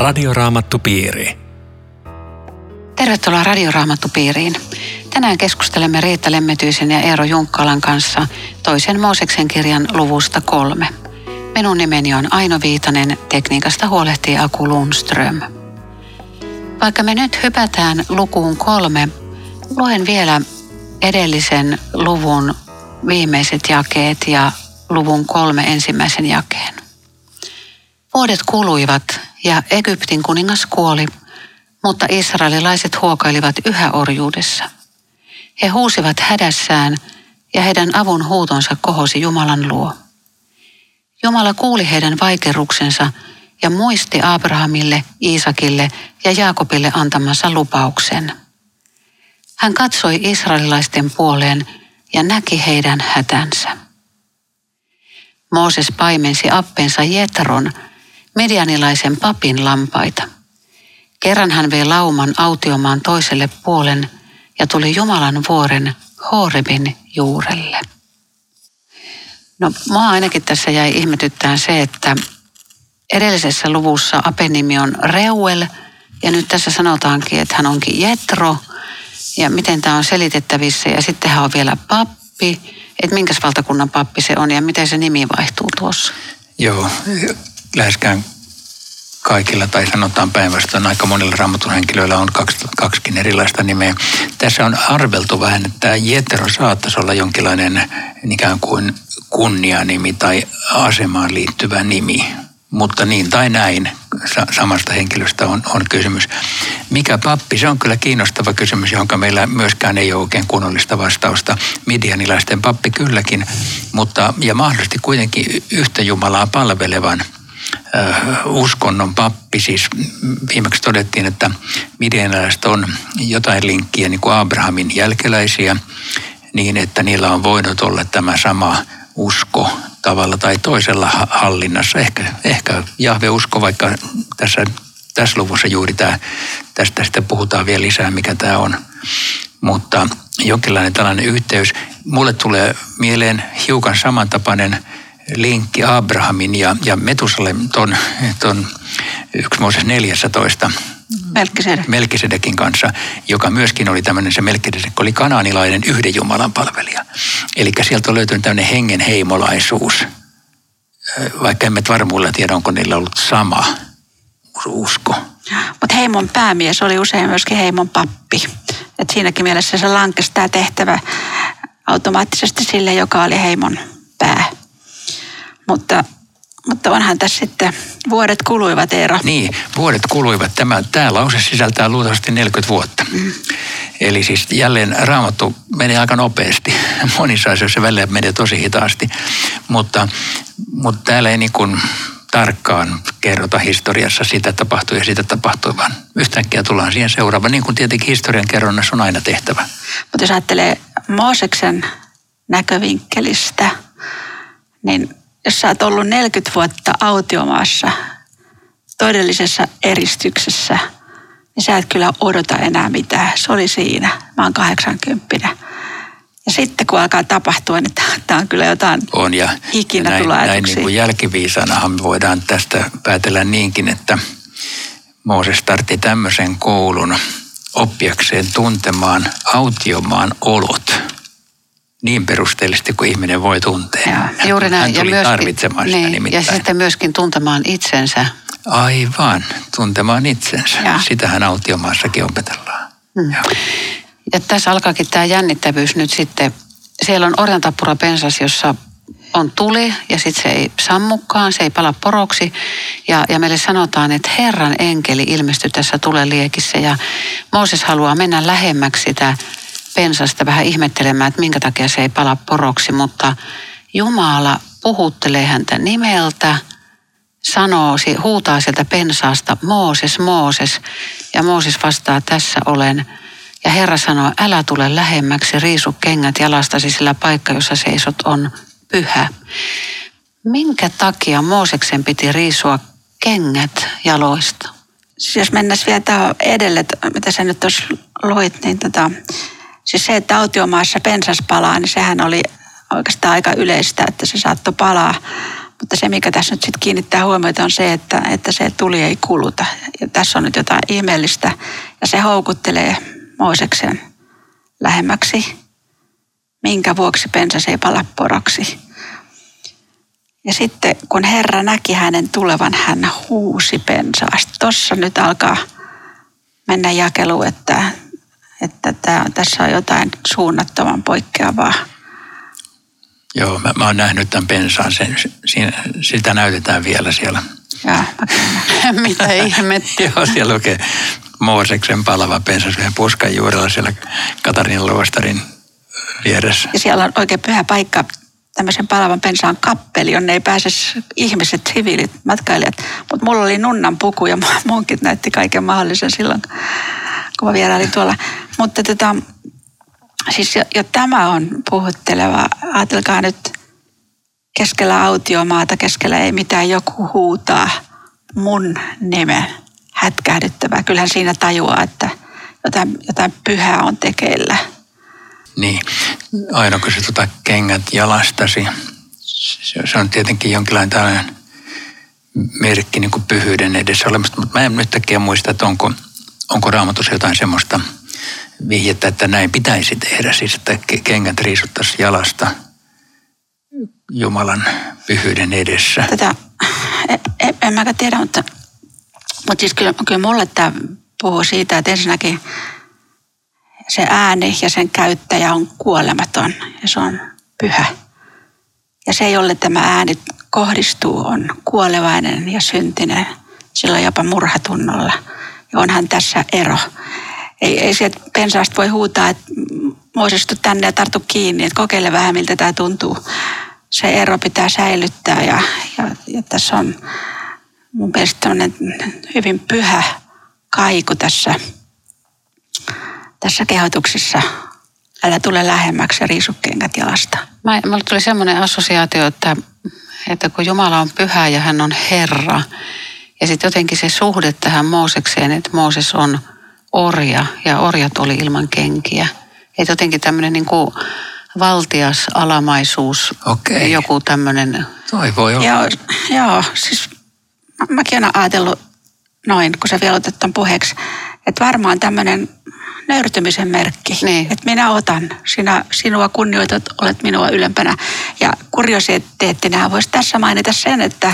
Radioraamattupiiri. Tervetuloa Radioraamattupiiriin. Tänään keskustelemme Riitta Lemmetyisen ja Eero Junkkalan kanssa toisen Mooseksen kirjan luvusta kolme. Minun nimeni on Aino Viitanen, tekniikasta huolehtii Aku Lundström. Vaikka me nyt hypätään lukuun kolme, luen vielä edellisen luvun viimeiset jakeet ja luvun kolme ensimmäisen jakeen. Vuodet kuluivat ja Egyptin kuningas kuoli, mutta israelilaiset huokailivat yhä orjuudessa. He huusivat hädässään ja heidän avun huutonsa kohosi Jumalan luo. Jumala kuuli heidän vaikeruksensa ja muisti Abrahamille, Iisakille ja Jaakobille antamansa lupauksen. Hän katsoi israelilaisten puoleen ja näki heidän hätänsä. Mooses paimensi appensa Jetron, medianilaisen papin lampaita. Kerran hän vei lauman autiomaan toiselle puolen ja tuli Jumalan vuoren Horebin juurelle. No, mua ainakin tässä jäi ihmetyttään se, että edellisessä luvussa Apen nimi on Reuel ja nyt tässä sanotaankin, että hän onkin Jetro ja miten tämä on selitettävissä ja sitten hän on vielä pappi, että minkäs valtakunnan pappi se on ja miten se nimi vaihtuu tuossa. Joo, läheskään kaikilla, tai sanotaan päinvastoin, aika monilla raamatun henkilöillä on kaksi, kaksikin erilaista nimeä. Tässä on arveltu vähän, että Jetero saattaisi olla jonkinlainen ikään kuin kunnianimi tai asemaan liittyvä nimi. Mutta niin tai näin, samasta henkilöstä on, on kysymys. Mikä pappi? Se on kyllä kiinnostava kysymys, jonka meillä myöskään ei ole oikein kunnollista vastausta. Midianilaisten pappi kylläkin, mutta ja mahdollisesti kuitenkin yhtä Jumalaa palvelevan – uskonnon pappi. Siis viimeksi todettiin, että midianilaiset on jotain linkkiä niin kuin Abrahamin jälkeläisiä niin, että niillä on voinut olla tämä sama usko tavalla tai toisella hallinnassa. Ehkä, ehkä Jahve-usko, vaikka tässä, tässä luvussa juuri tämä, tästä sitten puhutaan vielä lisää, mikä tämä on. Mutta jonkinlainen tällainen yhteys. Mulle tulee mieleen hiukan samantapainen linkki Abrahamin ja, ja Metusalem ton, ton yksi Mooses 14 Melkisedek. Melkisedekin kanssa, joka myöskin oli tämmöinen, se Melkisedek oli kanaanilainen yhden Jumalan palvelija. Eli sieltä on löytynyt tämmöinen hengen heimolaisuus. Vaikka emme varmuudella tiedä, onko niillä ollut sama usko. Mutta heimon päämies oli usein myöskin heimon pappi. Et siinäkin mielessä se lankesi tämä tehtävä automaattisesti sille, joka oli heimon. Mutta, mutta onhan tässä sitten, vuodet kuluivat Eero. Niin, vuodet kuluivat. Tämä, tämä lause sisältää luultavasti 40 vuotta. Mm. Eli siis jälleen raamattu menee aika nopeasti. Monissa asioissa välillä menee tosi hitaasti. Mutta, mutta täällä ei niin kuin tarkkaan kerrota historiassa sitä tapahtui ja sitä tapahtui, vaan yhtäkkiä tullaan siihen seuraavaan, niin kuin tietenkin historian kerronnassa on aina tehtävä. Mutta jos ajattelee Mooseksen näkövinkkelistä, niin jos sä oot ollut 40 vuotta autiomaassa todellisessa eristyksessä, niin sä et kyllä odota enää mitään. Se oli siinä. Mä oon 80. Ja sitten kun alkaa tapahtua, niin tämä on kyllä jotain on ja, ikinä näin, tulee näin niin kuin jälkiviisanahan me voidaan tästä päätellä niinkin, että Mooses startti tämmöisen koulun oppiakseen tuntemaan autiomaan olot niin perusteellisesti kuin ihminen voi tuntea. Ja, juuri näin. Hän tuli ja myöskin, tarvitsemaan sitä niin, nimittäin. Ja sitten myöskin tuntemaan itsensä. Aivan, tuntemaan itsensä. Ja. Sitähän autiomaassakin opetellaan. Hmm. Ja. ja tässä alkaakin tämä jännittävyys nyt sitten. Siellä on orjantapura pensas, jossa on tuli ja sitten se ei sammukaan, se ei pala poroksi. Ja, ja meille sanotaan, että Herran enkeli ilmestyi tässä tuleliekissä ja Mooses haluaa mennä lähemmäksi sitä pensasta vähän ihmettelemään, että minkä takia se ei pala poroksi, mutta Jumala puhuttelee häntä nimeltä, sanoo, huutaa sieltä pensaasta, Mooses, Mooses. Ja Mooses vastaa, tässä olen. Ja Herra sanoo, älä tule lähemmäksi, riisu kengät jalastasi, sillä paikka, jossa seisot, on pyhä. Minkä takia Mooseksen piti riisua kengät jaloista? Siis jos mennään vielä edelle, mitä sä nyt tuossa luit, niin tota, Siis se, että autiomaassa pensas palaa, niin sehän oli oikeastaan aika yleistä, että se saattoi palaa Mutta se, mikä tässä nyt sitten kiinnittää huomiota, on se, että, että se tuli ei kuluta. Ja tässä on nyt jotain ihmeellistä. Ja se houkuttelee Mooseksen lähemmäksi, minkä vuoksi pensas ei pala poroksi. Ja sitten kun Herra näki hänen tulevan, hän huusi pensaasta. Tuossa nyt alkaa mennä jakelu, että, että tämä, tässä on jotain suunnattoman poikkeavaa. Joo, mä, mä oon nähnyt tämän pensaan, sen, siinä, sitä näytetään vielä siellä. Ja, Mitä ihmettä. Joo, siellä lukee Mooseksen palava pensas vähän puskan juurella siellä Katarin luostarin vieressä. Ja siellä on oikein pyhä paikka, tämmöisen palavan pensaan kappeli, jonne ei pääse ihmiset, siviilit, matkailijat. Mutta mulla oli nunnan puku ja munkit näytti kaiken mahdollisen silloin, kun mä vierailin tuolla. Mutta tota, siis jo, jo tämä on puhutteleva. Ajatelkaa nyt keskellä autiomaata, keskellä ei mitään joku huutaa mun nimen hätkähdyttävää. Kyllähän siinä tajuaa, että jotain, jotain pyhää on tekeillä. Niin, aina kun sä tota kengät jalastasi, se, on tietenkin jonkinlainen tällainen merkki niin kuin pyhyyden edessä olemasta, mutta mä en nyt takia muista, että onko, onko raamatussa jotain semmoista vihjettä, että näin pitäisi tehdä, siis että kengät riisuttaisiin jalasta Jumalan pyhyyden edessä. Tätä, en, e, en mä tiedä, mutta, mutta siis kyllä, kyllä mulle tämä puhuu siitä, että ensinnäkin se ääni ja sen käyttäjä on kuolematon ja se on pyhä. Ja se, jolle tämä ääni kohdistuu, on kuolevainen ja syntinen, sillä jopa murhatunnolla. Onhan tässä ero. Ei, ei sieltä pensaasta voi huutaa, että Moosestu tänne ja tartu kiinni, että kokeile vähän miltä tämä tuntuu. Se ero pitää säilyttää ja, ja, ja tässä on mun mielestä hyvin pyhä kaiku tässä tässä kehotuksessa älä tule lähemmäksi ja riisu kengät jalasta. Mä, mulle tuli semmoinen assosiaatio, että, että kun Jumala on pyhä ja hän on Herra, ja sitten jotenkin se suhde tähän Moosekseen, että Mooses on orja ja orjat oli ilman kenkiä. Että jotenkin tämmöinen niin kuin valtias alamaisuus, Okei. joku tämmöinen. Toi voi olla. Joo, joo siis mäkin olen ajatellut noin, kun se vielä otetaan puheeksi, että varmaan tämmöinen nöyrtymisen merkki. Niin. Että minä otan, sinä, sinua kunnioitat, olet minua ylempänä. Ja kuriositeettina voisi tässä mainita sen, että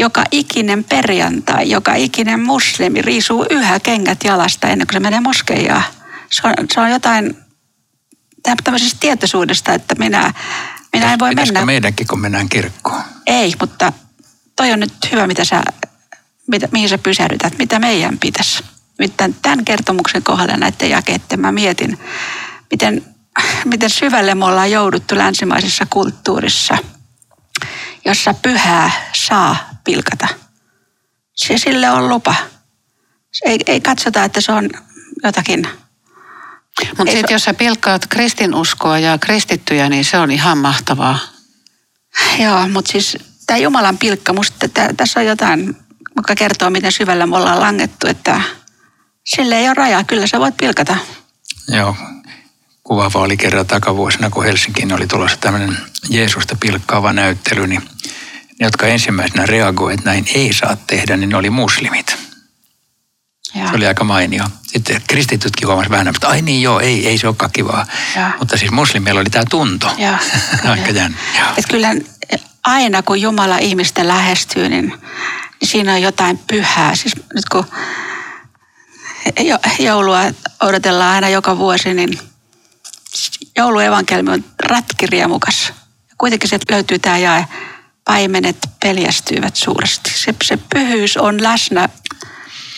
joka ikinen perjantai, joka ikinen muslimi riisuu yhä kengät jalasta ennen kuin se menee moskeijaan. Se on, se on jotain tämmöisestä tietoisuudesta, että minä, minä en voi Pitäisikö mennä. meidänkin, kun mennään kirkkoon? Ei, mutta toi on nyt hyvä, mitä sä, mitä, mihin sä pysähdytät, mitä meidän pitäisi. Nyt tämän, tämän kertomuksen kohdalla näiden jakeiden mä mietin, miten, miten syvälle me ollaan jouduttu länsimaisessa kulttuurissa, jossa pyhää saa pilkata. Se sille on lupa. Ei, ei katsota, että se on jotakin Mutta sitten se- jos sä pilkkaat kristinuskoa ja kristittyjä, niin se on ihan mahtavaa. Joo, mutta siis tämä Jumalan pilkka, musta tää, tässä on jotain, joka kertoo, miten syvällä me ollaan langettu, että sille ei ole rajaa, kyllä sä voit pilkata. Joo, kuvaava oli kerran takavuosina, kun Helsinkiin oli tulossa tämmöinen Jeesusta pilkkaava näyttely, niin jotka ensimmäisenä reagoivat, että näin ei saa tehdä, niin ne oli muslimit. Ja, Se oli aika mainio. Sitten kristitytkin huomasivat vähän, että ai niin joo, ei, ei se olekaan kivaa. Joo. Mutta siis muslimeilla oli tämä tunto. Joo, aika jännä. Et kyllä aina kun Jumala ihmistä lähestyy, niin, siinä on jotain pyhää. Siis nyt kun jo, joulua odotellaan aina joka vuosi, niin jouluevankelmi on ratkiriemukas. Kuitenkin se löytyy tämä jae, paimenet peljästyivät suuresti. Se, se pyhyys on läsnä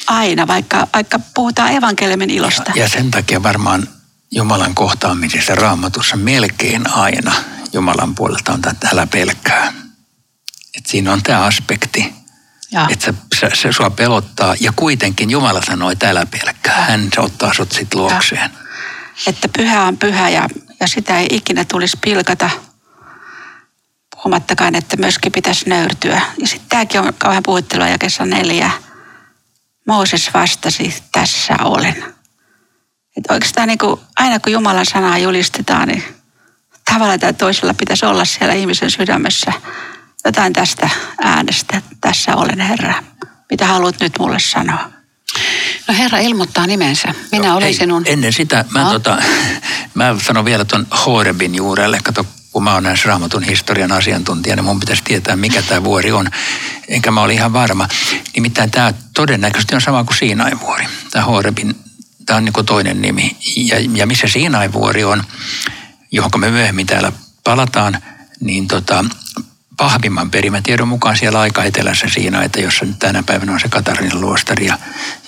aina, vaikka, vaikka puhutaan evankeliumin ilosta. Ja sen takia varmaan Jumalan kohtaamisessa raamatussa melkein aina Jumalan puolelta on tämä, että älä pelkää. Et siinä on tämä aspekti, Ja. että se, se, se sua pelottaa ja kuitenkin Jumala sanoo, että älä pelkää. Hän ottaa sut sit luokseen. että pyhä on pyhä ja, ja sitä ei ikinä tulisi pilkata. Puhumattakaan, että myöskin pitäisi nöyrtyä. Ja sitten tämäkin on kauhean puhuttelua jakessa neljä. Mooses vastasi, tässä olen. Et oikeastaan niin kuin, aina kun Jumalan sanaa julistetaan, niin tavalla tai toisella pitäisi olla siellä ihmisen sydämessä jotain tästä äänestä. Tässä olen Herra. Mitä haluat nyt mulle sanoa? No Herra ilmoittaa nimensä. Minä Joo, olen ei, sinun... Ennen sitä, mä, No. tota, mä sanon vielä tuon Horebin juurelle. Kato, kun mä oon näissä raamatun historian asiantuntija, niin mun pitäisi tietää, mikä tämä vuori on. Enkä mä ole ihan varma. Nimittäin tämä todennäköisesti on sama kuin Siinain-vuori. Tämä Horebin, tämä on niin toinen nimi. Ja, ja missä Siinain-vuori on, johon me myöhemmin täällä palataan, niin tota, vahvimman perimätiedon mukaan siellä aika etelässä siinä, että jossa nyt tänä päivänä on se Katarinan luostari ja,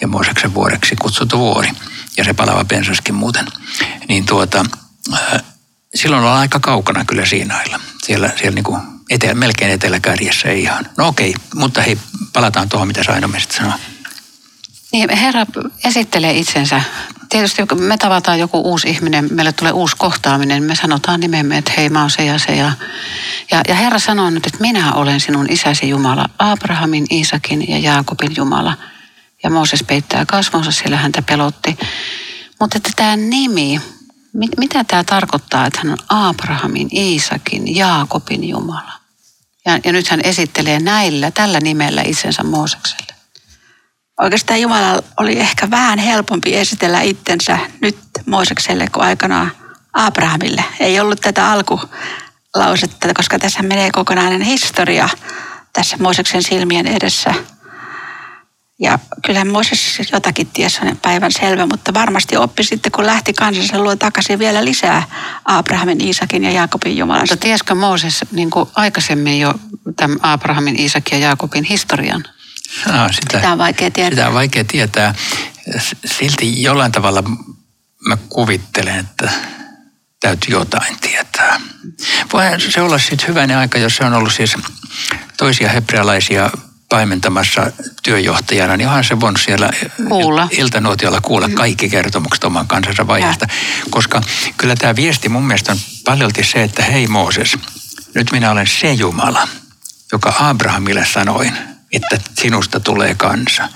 ja Mooseksen vuoreksi kutsuttu vuori ja se palava pensaskin muuten, niin tuota, silloin ollaan aika kaukana kyllä Siinailla. Siellä, siellä niin kuin etelä, melkein eteläkärjessä ei ihan. No okei, mutta hei, palataan tuohon, mitä Saino sitten sanoi. Niin, Herra esittelee itsensä. Tietysti kun me tavataan joku uusi ihminen, meille tulee uusi kohtaaminen, me sanotaan nimemme, että hei mä oon se ja se. Ja, ja, ja Herra sanoo nyt, että minä olen sinun isäsi Jumala, Abrahamin, Iisakin ja Jaakobin Jumala. Ja Mooses peittää kasvonsa, sillä häntä pelotti. Mutta että tämä nimi, mit, mitä tämä tarkoittaa, että hän on Abrahamin, Iisakin, Jaakobin Jumala? Ja, ja nyt hän esittelee näillä, tällä nimellä itsensä Moosekselle. Oikeastaan Jumala oli ehkä vähän helpompi esitellä itsensä nyt Moosekselle kuin aikanaan Abrahamille. Ei ollut tätä alkulausetta, koska tässä menee kokonainen historia tässä Mooseksen silmien edessä. Ja kyllähän Mooses jotakin tiesi on päivän selvä, mutta varmasti oppi sitten, kun lähti kansansa luo takaisin vielä lisää Abrahamin, Iisakin ja Jaakobin Mutta Jumalasta. tiesikö Mooses niin kuin aikaisemmin jo tämän Abrahamin, Iisakin ja Jaakobin historian? Ah, sitä, Sitä on vaikea tietää. Sitä on vaikea tietää. Silti jollain tavalla mä kuvittelen, että täytyy jotain tietää. Voihan se olla sitten hyvänen aika, jos se on ollut siis toisia hebrealaisia paimentamassa työjohtajana, niin onhan se voinut siellä Kuulla. iltanuotiolla kuulla kaikki kertomukset oman kansansa vaiheesta. Koska kyllä tämä viesti mun mielestä on paljolti se, että hei Mooses, nyt minä olen se Jumala, joka Abrahamille sanoin, että sinusta tulee kansa.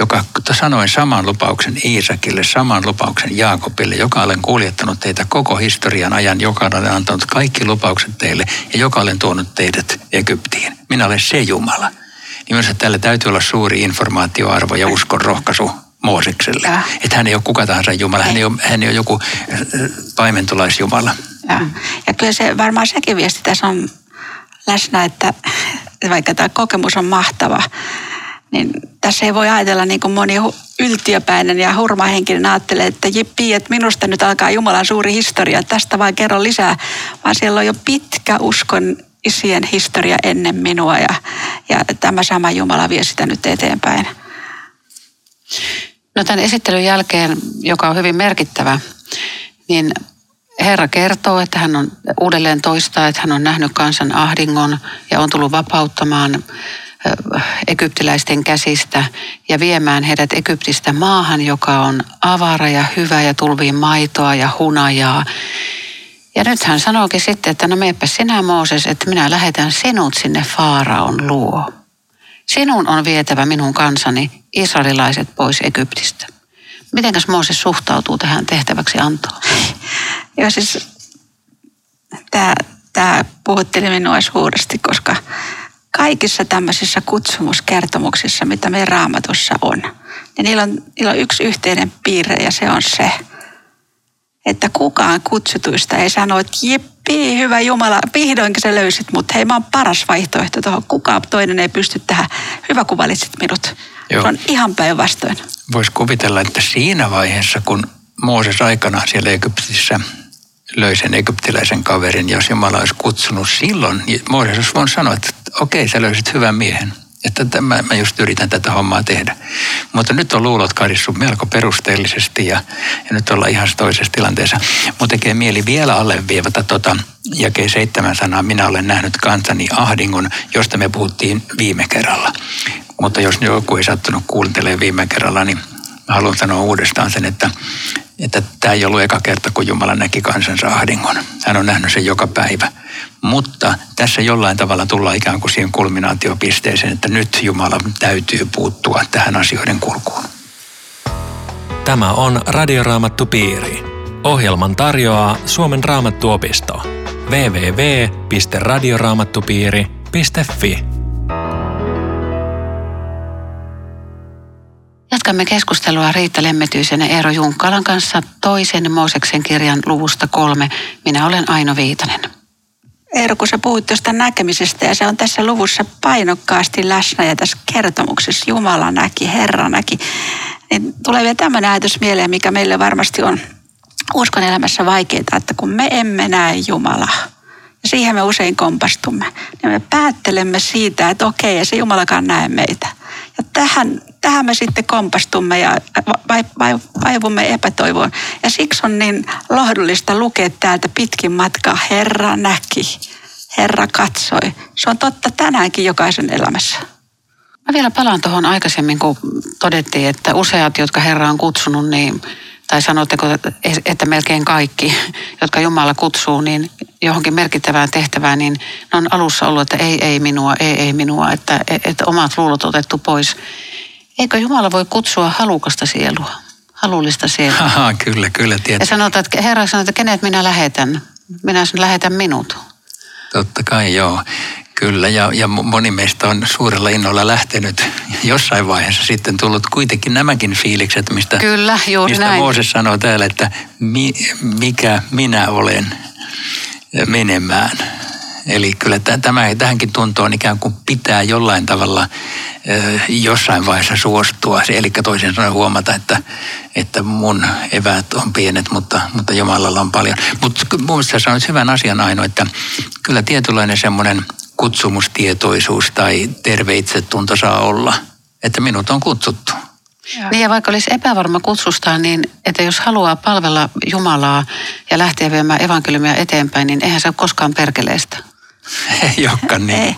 Joka sanoin saman lupauksen Iisakille, saman lupauksen Jaakobille, joka olen kuljettanut teitä koko historian ajan, joka olen antanut kaikki lupaukset teille ja joka olen tuonut teidät Egyptiin. Minä olen se Jumala. Niin myös tällä täytyy olla suuri informaatioarvo ja uskon rohkaisu Moosekselle. Ja. Että hän ei ole kuka tahansa Jumala, hän ei ole, hän ei ole joku äh, paimentolaisjumala. Ja, ja kyllä se varmaan sekin viesti tässä on läsnä, että vaikka tämä kokemus on mahtava, niin tässä ei voi ajatella niin kuin moni yltiöpäinen ja hurmahenkinen ajattelee, että jippi, että minusta nyt alkaa Jumalan suuri historia, tästä vaan kerron lisää, vaan siellä on jo pitkä uskon isien historia ennen minua ja, ja tämä sama Jumala vie sitä nyt eteenpäin. No tämän esittelyn jälkeen, joka on hyvin merkittävä, niin Herra kertoo, että hän on uudelleen toistaa, että hän on nähnyt kansan ahdingon ja on tullut vapauttamaan egyptiläisten käsistä ja viemään heidät Egyptistä maahan, joka on avara ja hyvä ja tulviin maitoa ja hunajaa. Ja nyt hän sanookin sitten, että no meepä sinä Mooses, että minä lähetän sinut sinne Faaraon luo. Sinun on vietävä minun kansani israelilaiset pois Egyptistä. Mitenkäs Mooses suhtautuu tähän tehtäväksi antoon? Joo, siis tämä, puhutteli minua suuresti, koska kaikissa tämmöisissä kutsumuskertomuksissa, mitä meidän raamatussa on, niin niillä on, niillä on yksi yhteinen piirre ja se on se, että kukaan kutsutuista ei sano, että jippii, hyvä Jumala, vihdoinkin sä löysit mut. Hei, mä oon paras vaihtoehto tuohon. Kukaan toinen ei pysty tähän. Hyvä, kun valitsit minut. Joo. Se on ihan päinvastoin. Voisi kuvitella, että siinä vaiheessa, kun Mooses aikanaan siellä Egyptissä löi sen egyptiläisen kaverin, jos Jumala olisi kutsunut silloin, niin Mooses olisi voinut sanoa, että okei, sä löysit hyvän miehen. Että tämä, mä just yritän tätä hommaa tehdä. Mutta nyt on luulot karissut melko perusteellisesti ja, ja nyt ollaan ihan toisessa tilanteessa. Mutta tekee mieli vielä alleviivata tota jakeen seitsemän sanaa, minä olen nähnyt kansani ahdingon, josta me puhuttiin viime kerralla. Mutta jos joku ei sattunut kuuntelemaan viime kerralla, niin mä haluan sanoa uudestaan sen, että, että tämä ei ollut eka kerta, kun Jumala näki kansansa ahdingon. Hän on nähnyt sen joka päivä. Mutta tässä jollain tavalla tullaan ikään kuin siihen kulminaatiopisteeseen, että nyt Jumala täytyy puuttua tähän asioiden kulkuun. Tämä on Radioraamattu Piiri. Ohjelman tarjoaa Suomen raamattuopisto. www.radioraamattupiiri.fi. Jatkamme keskustelua Riitta Lemmetyisen ja Eero Junkkalan kanssa toisen Mooseksen kirjan luvusta kolme. Minä olen Aino Viitanen. Eero, sä puhut tuosta näkemisestä ja se on tässä luvussa painokkaasti läsnä ja tässä kertomuksessa Jumala näki, Herra näki, niin tulee vielä tämmöinen ajatus mieleen, mikä meille varmasti on uskon elämässä vaikeaa, että kun me emme näe Jumalaa, ja siihen me usein kompastumme, niin me päättelemme siitä, että okei, ei se Jumalakaan näe meitä. Ja tähän, tähän me sitten kompastumme ja vaivumme epätoivoon. Ja siksi on niin lohdullista lukea täältä pitkin matkaa, Herra näki, Herra katsoi. Se on totta tänäänkin jokaisen elämässä. Mä vielä palaan tuohon aikaisemmin, kun todettiin, että useat, jotka Herra on kutsunut, niin tai sanotteko, että melkein kaikki, jotka Jumala kutsuu niin johonkin merkittävään tehtävään, niin ne on alussa ollut, että ei, ei minua, ei, ei minua, että, että omat luulot otettu pois. Eikö Jumala voi kutsua halukasta sielua, halullista sielua? Aha, kyllä, kyllä. Tietysti. Ja sanotaan, että Herra sanoo, että kenet minä lähetän? Minä lähetän minut. Totta kai, joo. Kyllä, ja, ja moni meistä on suurella innolla lähtenyt jossain vaiheessa sitten tullut kuitenkin nämäkin fiilikset, mistä, Kyllä, juuri mistä näin. Mooses sanoo täällä, että mi, mikä minä olen menemään. Eli kyllä tämä, tähänkin tuntoon ikään kuin pitää jollain tavalla jossain vaiheessa suostua. Eli toisin sanoen huomata, että, että mun eväät on pienet, mutta, mutta Jumalalla on paljon. Mutta mun mielestä sanoit hyvän asian Aino, että kyllä tietynlainen semmoinen kutsumustietoisuus tai terve itsetunto saa olla, että minut on kutsuttu. Niin ja vaikka olisi epävarma kutsustaan, niin että jos haluaa palvella Jumalaa ja lähteä viemään evankeliumia eteenpäin, niin eihän se ole koskaan perkeleestä. Ei olekaan niin. Ei,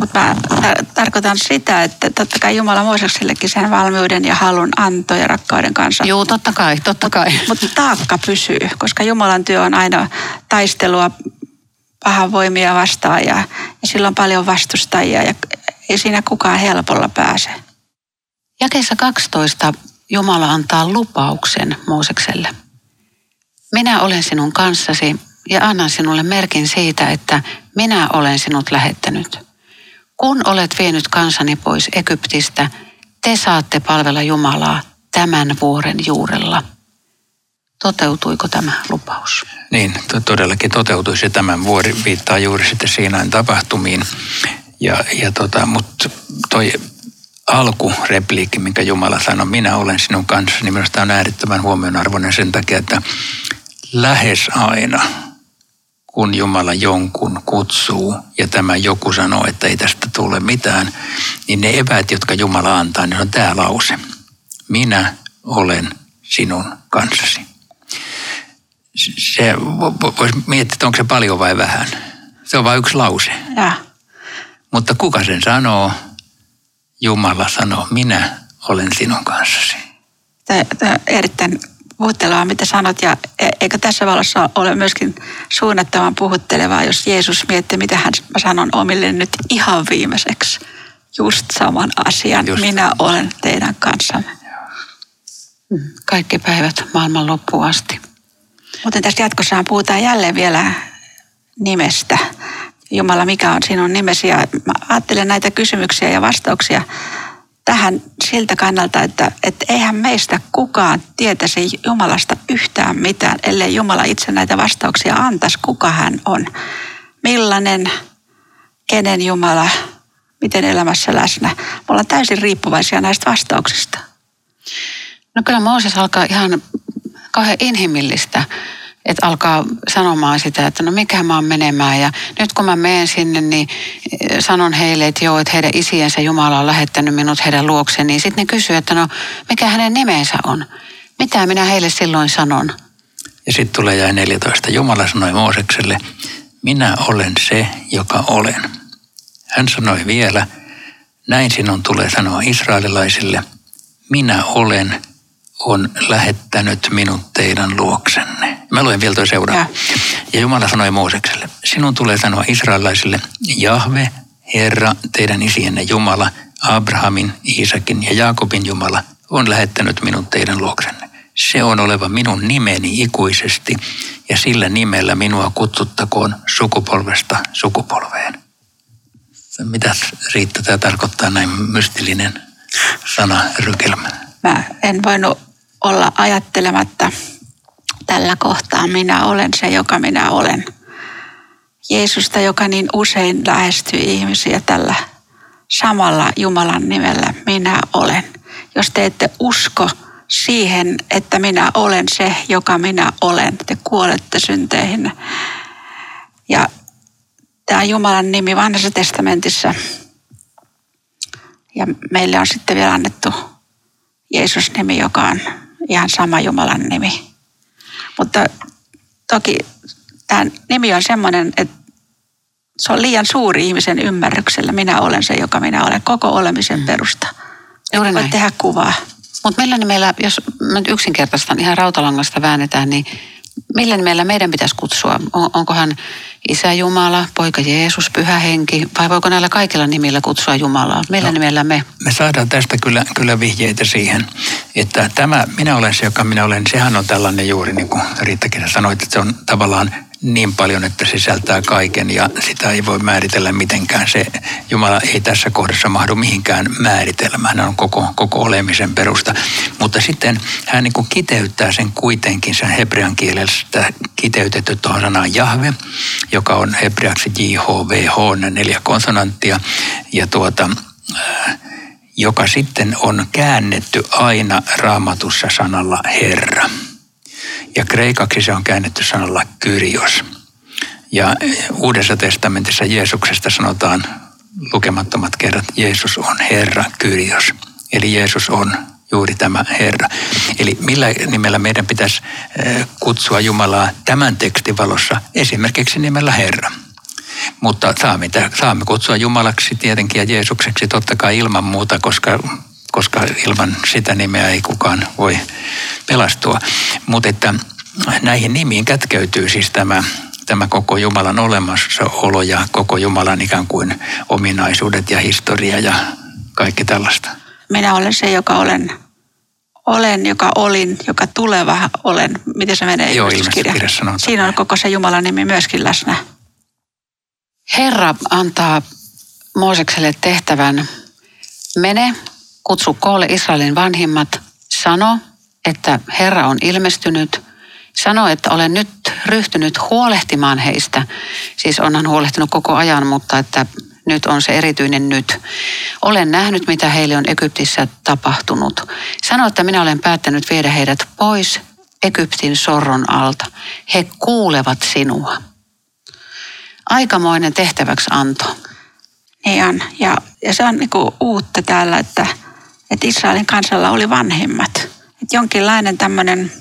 mutta mä tar- tarkoitan sitä, että totta kai Jumala Mooseksellekin sen valmiuden ja halun antoi ja rakkauden kanssa. Joo, totta kai, totta kai. Mutta taakka pysyy, koska Jumalan työ on aina taistelua pahan voimia vastaan ja, ja sillä on paljon vastustajia ja ei siinä kukaan helpolla pääse. Jakeessa 12 Jumala antaa lupauksen Moosekselle. Minä olen sinun kanssasi ja annan sinulle merkin siitä, että minä olen sinut lähettänyt. Kun olet vienyt kansani pois Egyptistä, te saatte palvella Jumalaa tämän vuoren juurella. Toteutuiko tämä lupaus? Niin, to- todellakin toteutui se tämän vuori viittaa juuri sitten Siinain tapahtumiin. Ja, ja tota, mutta toi alkurepliikki, minkä Jumala sanoi, minä olen sinun kanssa, niin minusta on äärettömän huomionarvoinen sen takia, että lähes aina, kun Jumala jonkun kutsuu ja tämä joku sanoo, että ei tästä tule mitään, niin ne eväät, jotka Jumala antaa, niin on tämä lause. Minä olen sinun kanssasi se voisi miettiä, että onko se paljon vai vähän. Se on vain yksi lause. Ja. Mutta kuka sen sanoo? Jumala sanoo, minä olen sinun kanssasi. Tämä, tämä erittäin puhuttelevaa, mitä sanot. Ja e- eikö tässä valossa ole myöskin suunnattoman puhuttelevaa, jos Jeesus miettii, mitä hän mä sanon omille nyt ihan viimeiseksi. Just saman asian. Just. Minä olen teidän kanssanne. Kaikki päivät maailman loppuun asti. Mutta tässä jatkossahan puhutaan jälleen vielä nimestä. Jumala, mikä on sinun nimesi? Ja mä ajattelen näitä kysymyksiä ja vastauksia tähän siltä kannalta, että, että eihän meistä kukaan tietäisi Jumalasta yhtään mitään, ellei Jumala itse näitä vastauksia antaisi, kuka hän on. Millainen, kenen Jumala, miten elämässä läsnä. Me ollaan täysin riippuvaisia näistä vastauksista. No kyllä Mooses alkaa ihan kauhean inhimillistä, että alkaa sanomaan sitä, että no mikä mä oon menemään ja nyt kun mä menen sinne, niin sanon heille, että joo, että heidän isiensä Jumala on lähettänyt minut heidän luokseen, niin sitten ne kysyy, että no mikä hänen nimensä on? Mitä minä heille silloin sanon? Ja sitten tulee jäi 14. Jumala sanoi Moosekselle, minä olen se, joka olen. Hän sanoi vielä, näin sinun tulee sanoa israelilaisille, minä olen on lähettänyt minut teidän luoksenne. Mä luen vielä toi seuraava. Ja. ja Jumala sanoi Moosekselle, sinun tulee sanoa israelaisille, Jahve, Herra, teidän isienne Jumala, Abrahamin, Iisakin ja Jaakobin Jumala, on lähettänyt minut teidän luoksenne. Se on oleva minun nimeni ikuisesti ja sillä nimellä minua kutsuttakoon sukupolvesta sukupolveen. Mitä Riitta tämä tarkoittaa näin mystillinen sanarykelmä? Mä en voinut olla ajattelematta tällä kohtaa minä olen se, joka minä olen. Jeesusta, joka niin usein lähestyy ihmisiä tällä samalla Jumalan nimellä minä olen. Jos te ette usko siihen, että minä olen se, joka minä olen, te kuolette synteihin. Ja tämä Jumalan nimi vanhassa testamentissa ja meille on sitten vielä annettu Jeesus-nimi, joka on ihan sama Jumalan nimi. Mutta toki tämä nimi on semmoinen, että se on liian suuri ihmisen ymmärryksellä. Minä olen se, joka minä olen, koko olemisen mm. perusta. Juuri Voi tehdä kuvaa. Mutta millä nimellä, jos nyt yksinkertaistan ihan rautalangasta väännetään, niin millä nimellä meidän pitäisi kutsua? On, onkohan Isä Jumala, Poika Jeesus, Pyhä Henki, vai voiko näillä kaikilla nimillä kutsua Jumalaa? Millä no, nimellä me? Me saadaan tästä kyllä, kyllä vihjeitä siihen, että tämä minä olen se, joka minä olen, sehän on tällainen juuri niin kuin Riittakin sanoit, että se on tavallaan niin paljon, että sisältää kaiken ja sitä ei voi määritellä mitenkään. Se Jumala ei tässä kohdassa mahdu mihinkään määritelmään, hän on koko, koko olemisen perusta. Mutta sitten hän niin kuin kiteyttää sen kuitenkin, sen hebrean kielestä kiteytetty tuohon sanaan Jahve, joka on hebreaksi JHVH, neljä konsonanttia. Ja tuota, äh, joka sitten on käännetty aina raamatussa sanalla Herra. Ja kreikaksi se on käännetty sanalla Kyrios. Ja Uudessa testamentissa Jeesuksesta sanotaan lukemattomat kerrat, Jeesus on Herra Kyrios. Eli Jeesus on juuri tämä Herra. Eli millä nimellä meidän pitäisi eh, kutsua Jumalaa tämän tekstin valossa, esimerkiksi nimellä Herra. Mutta saamme, saamme kutsua Jumalaksi tietenkin ja Jeesukseksi totta kai ilman muuta, koska koska ilman sitä nimeä ei kukaan voi pelastua. Mutta että näihin nimiin kätkeytyy siis tämä, tämä koko Jumalan olemassaolo ja koko Jumalan ikään kuin ominaisuudet ja historia ja kaikki tällaista. Minä olen se, joka olen, olen joka olin, joka tuleva olen. Miten se menee Joo, sanotaan. Siinä on koko se Jumalan nimi myöskin läsnä. Herra antaa Moosekselle tehtävän, mene kutsu koolle Israelin vanhimmat, sano, että Herra on ilmestynyt, sano, että olen nyt ryhtynyt huolehtimaan heistä. Siis onhan huolehtinut koko ajan, mutta että nyt on se erityinen nyt. Olen nähnyt, mitä heille on Egyptissä tapahtunut. Sano, että minä olen päättänyt viedä heidät pois Egyptin sorron alta. He kuulevat sinua. Aikamoinen tehtäväksi anto. Niin on. Ja, ja se on niinku uutta täällä, että – että Israelin kansalla oli vanhemmat. Että jonkinlainen tämmöinen,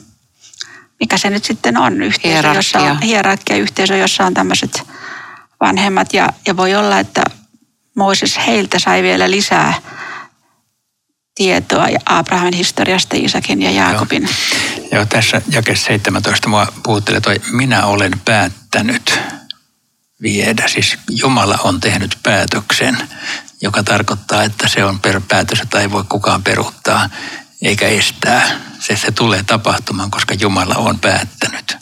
mikä se nyt sitten on, yhteisö, hierarkia. jossa on hierarkia, yhteisö, jossa on tämmöiset vanhemmat. Ja, ja voi olla, että Mooses heiltä sai vielä lisää tietoa ja Abrahamin historiasta, Isakin ja Jaakobin. Joo, Joo tässä jake 17 mua puhuttelee toi, minä olen päättänyt viedä. Siis Jumala on tehnyt päätöksen joka tarkoittaa, että se on päätös, jota ei voi kukaan peruuttaa eikä estää. Se, se tulee tapahtumaan, koska Jumala on päättänyt.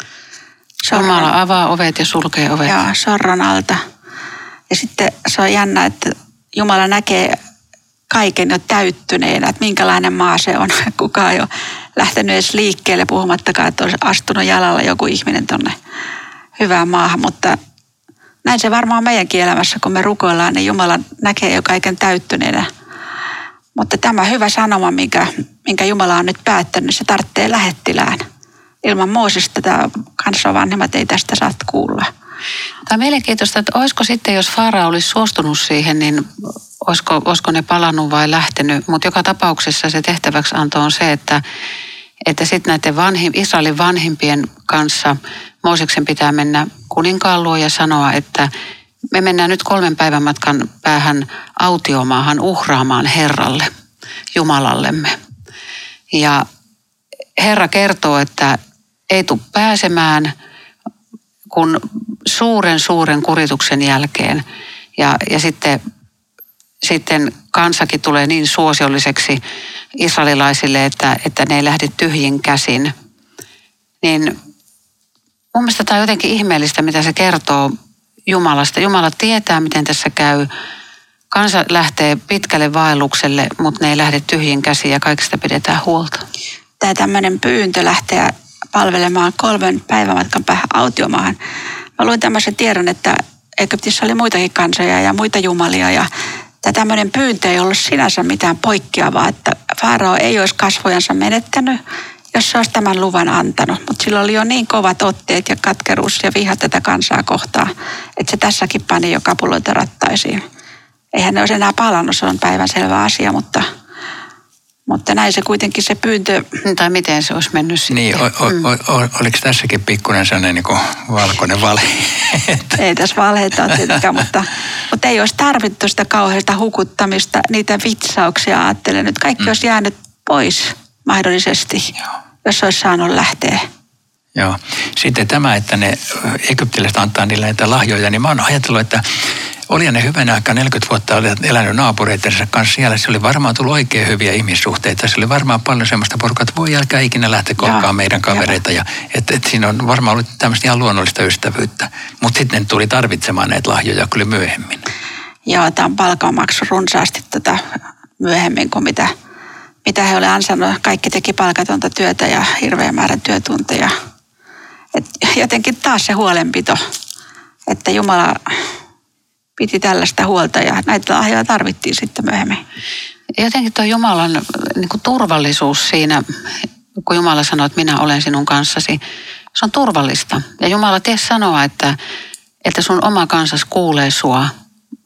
Jumala avaa ovet ja sulkee ovet. Joo, sorron alta. Ja sitten se on jännä, että Jumala näkee kaiken jo täyttyneenä, että minkälainen maa se on. Kukaan ei ole lähtenyt edes liikkeelle, puhumattakaan, että olisi astunut jalalla joku ihminen tuonne hyvään maahan, mutta näin se varmaan meidänkin elämässä, kun me rukoillaan, niin Jumala näkee jo kaiken täyttyneenä. Mutta tämä hyvä sanoma, minkä, minkä Jumala on nyt päättänyt, se tarvitsee lähettilään. Ilman Moosesta tämä vanhemmat ei tästä saa kuulla. Tämä on mielenkiintoista, että olisiko sitten, jos Faara olisi suostunut siihen, niin olisiko, olisiko ne palannut vai lähtenyt. Mutta joka tapauksessa se tehtäväksi anto on se, että, että sitten näiden vanhim, Israelin vanhimpien kanssa Mooseksen pitää mennä kuninkaan luo ja sanoa, että me mennään nyt kolmen päivän matkan päähän autiomaahan uhraamaan Herralle, Jumalallemme. Ja Herra kertoo, että ei tule pääsemään, kun suuren suuren kurituksen jälkeen ja, ja sitten, sitten kansakin tulee niin suosiolliseksi israelilaisille, että, että ne ei lähde tyhjin käsin, niin mun mielestä tämä on jotenkin ihmeellistä, mitä se kertoo Jumalasta. Jumala tietää, miten tässä käy. Kansa lähtee pitkälle vaellukselle, mutta ne ei lähde tyhjin käsiin ja kaikista pidetään huolta. Tämä tämmöinen pyyntö lähteä palvelemaan kolmen päivämatkan päähän autiomaahan. Mä luin tämmöisen tiedon, että Egyptissä oli muitakin kansoja ja muita jumalia ja tämä tämmöinen pyyntö ei ollut sinänsä mitään poikkeavaa, että Farao ei olisi kasvojansa menettänyt, jos se olisi tämän luvan antanut. Mutta sillä oli jo niin kovat otteet ja katkeruus ja viha tätä kansaa kohtaan, että se tässäkin pani jo kapuloita rattaisiin. Eihän ne olisi enää palannut, se on päivän selvä asia, mutta, mutta näin se kuitenkin se pyyntö. Tai miten se olisi mennyt sitten. Niin, o, o, Mm. o, o, oliko tässäkin pikkuinen sellainen niin valkoinen vale? Ei tässä valheita ole tietenkään, mutta, mutta ei olisi tarvittu sitä kauheasta hukuttamista, niitä vitsauksia ajattelen. Nyt kaikki mm. olisi jäänyt pois mahdollisesti, Joo. jos olisi saanut lähteä. Joo. Sitten tämä, että ne egyptiläiset antaa niille näitä lahjoja, niin mä oon ajatellut, että oli ne hyvän aikaa 40 vuotta oli elänyt naapureitensa kanssa siellä. Se oli varmaan tullut oikein hyviä ihmissuhteita. Se oli varmaan paljon semmoista porukkaa, että voi älkää ikinä lähteä Joo, kolkaan meidän kavereita. Ja, että, että siinä on varmaan ollut tämmöistä ihan luonnollista ystävyyttä. Mutta sitten ne tuli tarvitsemaan näitä lahjoja kyllä myöhemmin. Ja tämä on palkanmaksu runsaasti tätä myöhemmin kuin mitä, mitä he olivat ansainnut. Kaikki teki palkatonta työtä ja hirveän määrän työtunteja. Et jotenkin taas se huolenpito, että Jumala piti tällaista huolta ja näitä lahjoja tarvittiin sitten myöhemmin. Jotenkin tuo Jumalan niin kuin turvallisuus siinä, kun Jumala sanoo, että minä olen sinun kanssasi, se on turvallista. Ja Jumala tie sanoa, että, että sun oma kansas kuulee sua,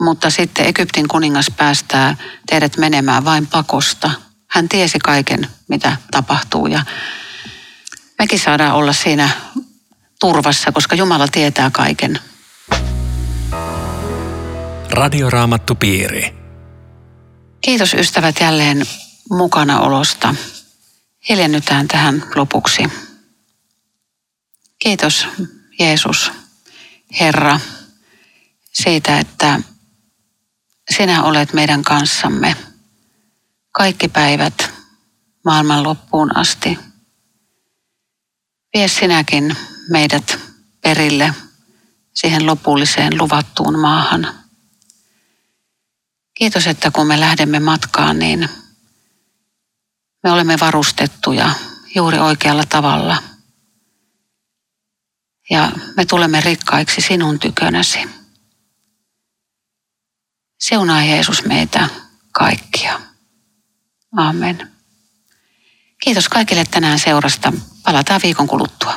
mutta sitten Egyptin kuningas päästää teidät menemään vain pakosta. Hän tiesi kaiken, mitä tapahtuu ja mekin saadaan olla siinä turvassa, koska Jumala tietää kaiken. Radioraamattupiiri. Kiitos ystävät jälleen mukanaolosta. Hiljennytään tähän lopuksi. Kiitos Jeesus, Herra, siitä, että sinä olet meidän kanssamme kaikki päivät maailman loppuun asti. Vie sinäkin meidät perille siihen lopulliseen luvattuun maahan. Kiitos, että kun me lähdemme matkaan, niin me olemme varustettuja juuri oikealla tavalla. Ja me tulemme rikkaiksi sinun tykönäsi. Siunaa Jeesus meitä kaikkia. Amen. Kiitos kaikille tänään seurasta. Palataan viikon kuluttua.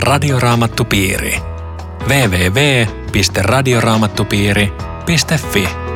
Radioraamattupiiri. www.radioraamattupiiri.fi